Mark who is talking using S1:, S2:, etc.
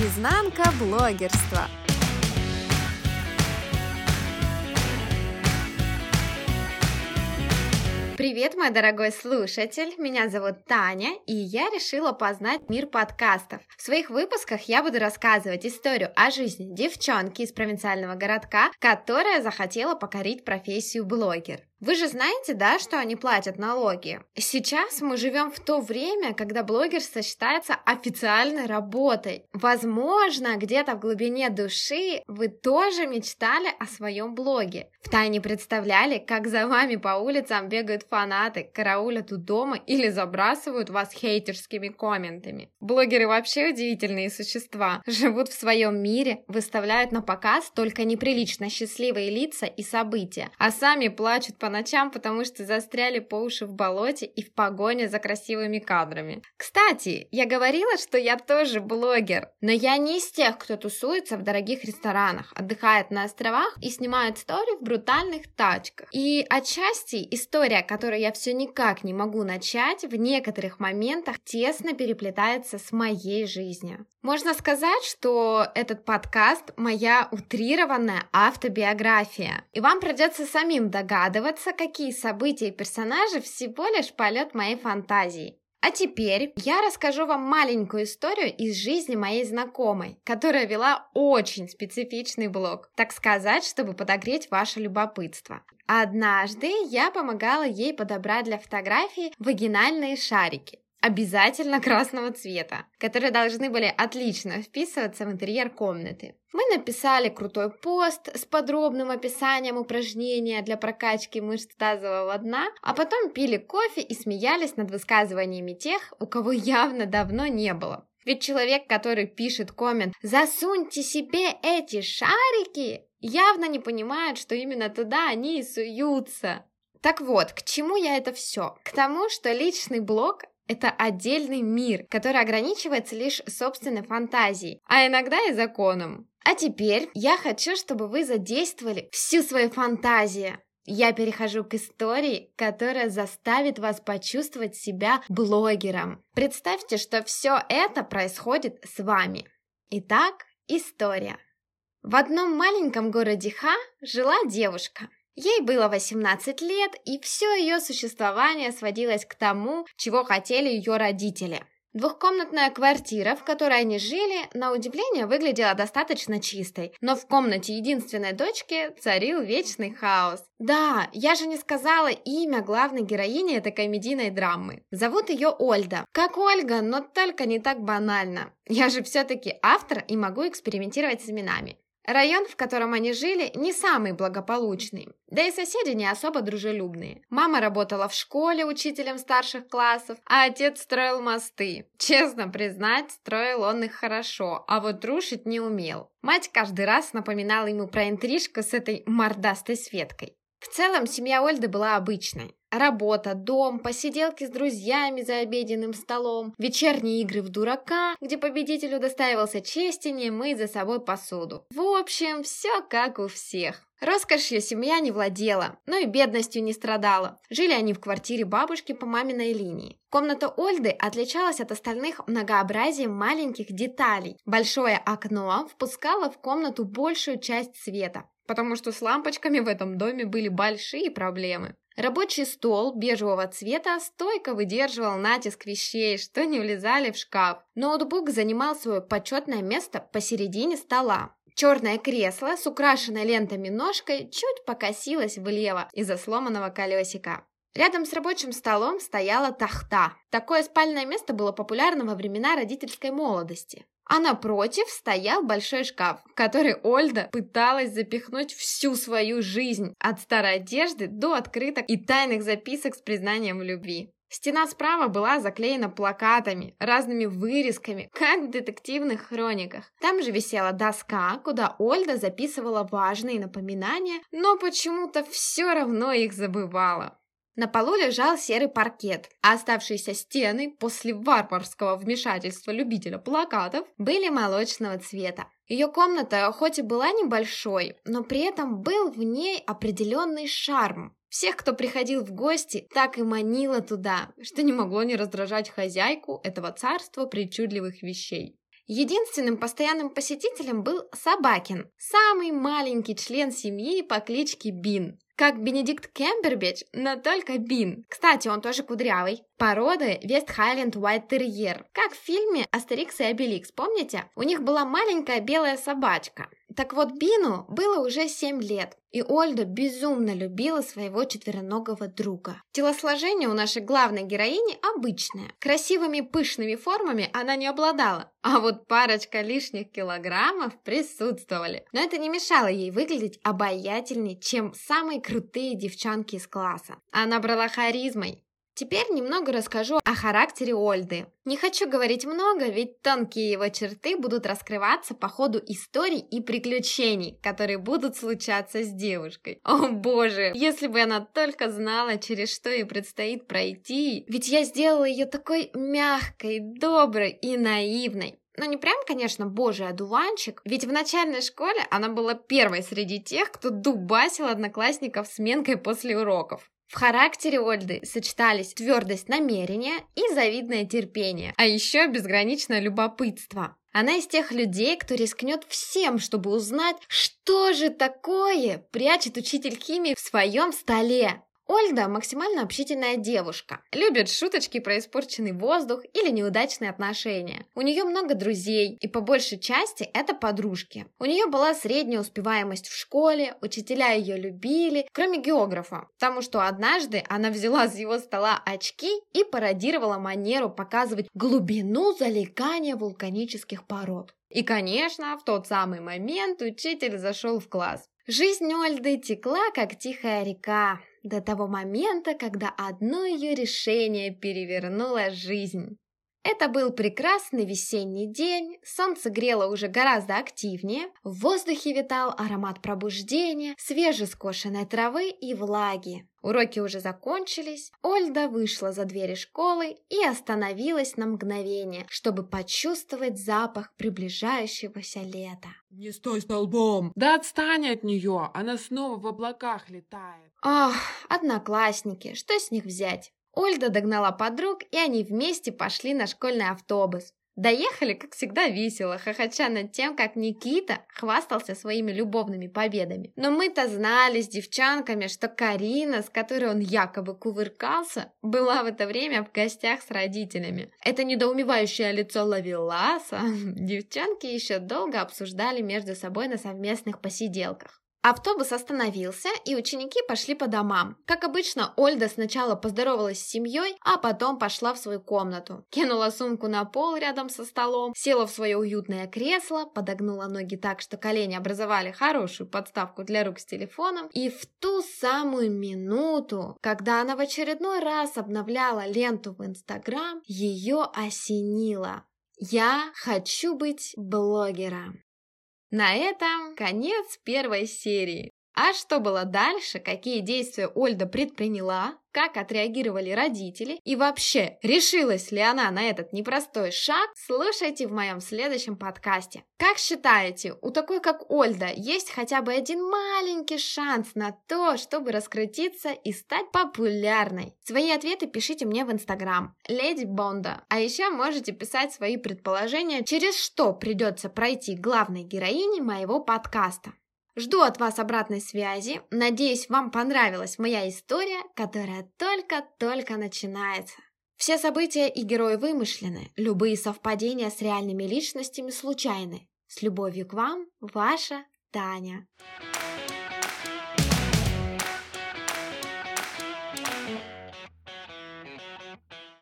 S1: Изнанка блогерства. Привет, мой дорогой слушатель! Меня зовут Таня, и я решила познать мир подкастов. В своих выпусках я буду рассказывать историю о жизни девчонки из провинциального городка, которая захотела покорить профессию блогер. Вы же знаете, да, что они платят налоги? Сейчас мы живем в то время, когда блогерство считается официальной работой. Возможно, где-то в глубине души вы тоже мечтали о своем блоге. Втайне представляли, как за вами по улицам бегают фанаты, караулят у дома или забрасывают вас хейтерскими комментами. Блогеры вообще удивительные существа. Живут в своем мире, выставляют на показ только неприлично счастливые лица и события, а сами плачут по ночам, потому что застряли по уши в болоте и в погоне за красивыми кадрами. Кстати, я говорила, что я тоже блогер, но я не из тех, кто тусуется в дорогих ресторанах, отдыхает на островах и снимает стори в брутальных тачках. И отчасти история, которую я все никак не могу начать, в некоторых моментах тесно переплетается с моей жизнью. Можно сказать, что этот подкаст моя утрированная автобиография, и вам придется самим догадываться, какие события и персонажи всего лишь полет моей фантазии. А теперь я расскажу вам маленькую историю из жизни моей знакомой, которая вела очень специфичный блог, так сказать, чтобы подогреть ваше любопытство. Однажды я помогала ей подобрать для фотографии вагинальные шарики обязательно красного цвета, которые должны были отлично вписываться в интерьер комнаты. Мы написали крутой пост с подробным описанием упражнения для прокачки мышц тазового дна, а потом пили кофе и смеялись над высказываниями тех, у кого явно давно не было. Ведь человек, который пишет коммент «Засуньте себе эти шарики!» явно не понимает, что именно туда они и суются. Так вот, к чему я это все? К тому, что личный блог это отдельный мир, который ограничивается лишь собственной фантазией, а иногда и законом. А теперь я хочу, чтобы вы задействовали всю свою фантазию. Я перехожу к истории, которая заставит вас почувствовать себя блогером. Представьте, что все это происходит с вами. Итак, история. В одном маленьком городе Ха жила девушка. Ей было 18 лет, и все ее существование сводилось к тому, чего хотели ее родители. Двухкомнатная квартира, в которой они жили, на удивление выглядела достаточно чистой, но в комнате единственной дочки царил вечный хаос. Да, я же не сказала имя главной героини этой комедийной драмы. Зовут ее Ольда. Как Ольга, но только не так банально. Я же все-таки автор и могу экспериментировать с именами. Район, в котором они жили, не самый благополучный, да и соседи не особо дружелюбные. Мама работала в школе учителем старших классов, а отец строил мосты. Честно признать, строил он их хорошо, а вот рушить не умел. Мать каждый раз напоминала ему про интрижку с этой мордастой Светкой. В целом, семья Ольды была обычной. Работа, дом, посиделки с друзьями за обеденным столом, вечерние игры в дурака, где победителю доставился чести не мыть за собой посуду. В общем, все как у всех. Роскошью семья не владела, но и бедностью не страдала. Жили они в квартире бабушки по маминой линии. Комната Ольды отличалась от остальных многообразием маленьких деталей. Большое окно впускало в комнату большую часть света, потому что с лампочками в этом доме были большие проблемы. Рабочий стол бежевого цвета стойко выдерживал натиск вещей, что не влезали в шкаф. Ноутбук занимал свое почетное место посередине стола. Черное кресло с украшенной лентами ножкой чуть покосилось влево из-за сломанного колесика. Рядом с рабочим столом стояла тахта. Такое спальное место было популярно во времена родительской молодости. А напротив стоял большой шкаф, в который Ольда пыталась запихнуть всю свою жизнь, от старой одежды до открыток и тайных записок с признанием любви. Стена справа была заклеена плакатами, разными вырезками, как в детективных хрониках. Там же висела доска, куда Ольда записывала важные напоминания, но почему-то все равно их забывала. На полу лежал серый паркет, а оставшиеся стены после варварского вмешательства любителя плакатов были молочного цвета. Ее комната хоть и была небольшой, но при этом был в ней определенный шарм. Всех, кто приходил в гости, так и манило туда, что не могло не раздражать хозяйку этого царства причудливых вещей. Единственным постоянным посетителем был Собакин, самый маленький член семьи по кличке Бин. Как Бенедикт Кембербич, но только Бин. Кстати, он тоже кудрявый. Породы Вест Хайленд Уайт Терьер. Как в фильме «Астерикс и Обеликс», помните? У них была маленькая белая собачка. Так вот, Бину было уже 7 лет, и Ольда безумно любила своего четвероногого друга. Телосложение у нашей главной героини обычное. Красивыми пышными формами она не обладала, а вот парочка лишних килограммов присутствовали. Но это не мешало ей выглядеть обаятельней, чем самые крутые девчонки из класса. Она брала харизмой, Теперь немного расскажу о характере Ольды. Не хочу говорить много, ведь тонкие его черты будут раскрываться по ходу историй и приключений, которые будут случаться с девушкой. О боже, если бы она только знала, через что ей предстоит пройти. Ведь я сделала ее такой мягкой, доброй и наивной. Ну, не прям, конечно, божий одуванчик, ведь в начальной школе она была первой среди тех, кто дубасил одноклассников сменкой после уроков. В характере Ольды сочетались твердость намерения и завидное терпение, а еще безграничное любопытство. Она из тех людей, кто рискнет всем, чтобы узнать, что же такое прячет учитель химии в своем столе. Ольда максимально общительная девушка, любит шуточки про испорченный воздух или неудачные отношения. У нее много друзей, и по большей части это подружки. У нее была средняя успеваемость в школе, учителя ее любили, кроме географа, потому что однажды она взяла с его стола очки и пародировала манеру показывать глубину залегания вулканических пород. И, конечно, в тот самый момент учитель зашел в класс. Жизнь Ольды текла, как тихая река, до того момента, когда одно ее решение перевернуло жизнь. Это был прекрасный весенний день, солнце грело уже гораздо активнее, в воздухе витал аромат пробуждения, свежескошенной травы и влаги. Уроки уже закончились, Ольда вышла за двери школы и остановилась на мгновение, чтобы почувствовать запах приближающегося лета.
S2: «Не стой столбом! Да отстань от нее! Она снова в облаках летает!»
S1: Ах, одноклассники, что с них взять? Ольга догнала подруг, и они вместе пошли на школьный автобус. Доехали, как всегда, весело, хохоча над тем, как Никита хвастался своими любовными победами. Но мы-то знали с девчонками, что Карина, с которой он якобы кувыркался, была в это время в гостях с родителями. Это недоумевающее лицо Лавеласа девчонки еще долго обсуждали между собой на совместных посиделках. Автобус остановился, и ученики пошли по домам. Как обычно, Ольда сначала поздоровалась с семьей, а потом пошла в свою комнату. Кинула сумку на пол рядом со столом, села в свое уютное кресло, подогнула ноги так, что колени образовали хорошую подставку для рук с телефоном, и в ту самую минуту, когда она в очередной раз обновляла ленту в Инстаграм, ее осенило. Я хочу быть блогером. На этом конец первой серии. А что было дальше, какие действия Ольда предприняла, как отреагировали родители и вообще, решилась ли она на этот непростой шаг, слушайте в моем следующем подкасте. Как считаете, у такой как Ольда есть хотя бы один маленький шанс на то, чтобы раскрутиться и стать популярной? Свои ответы пишите мне в инстаграм Леди Бонда. А еще можете писать свои предположения, через что придется пройти главной героине моего подкаста. Жду от вас обратной связи. Надеюсь, вам понравилась моя история, которая только-только начинается. Все события и герои вымышлены, любые совпадения с реальными личностями случайны. С любовью к вам, ваша Таня.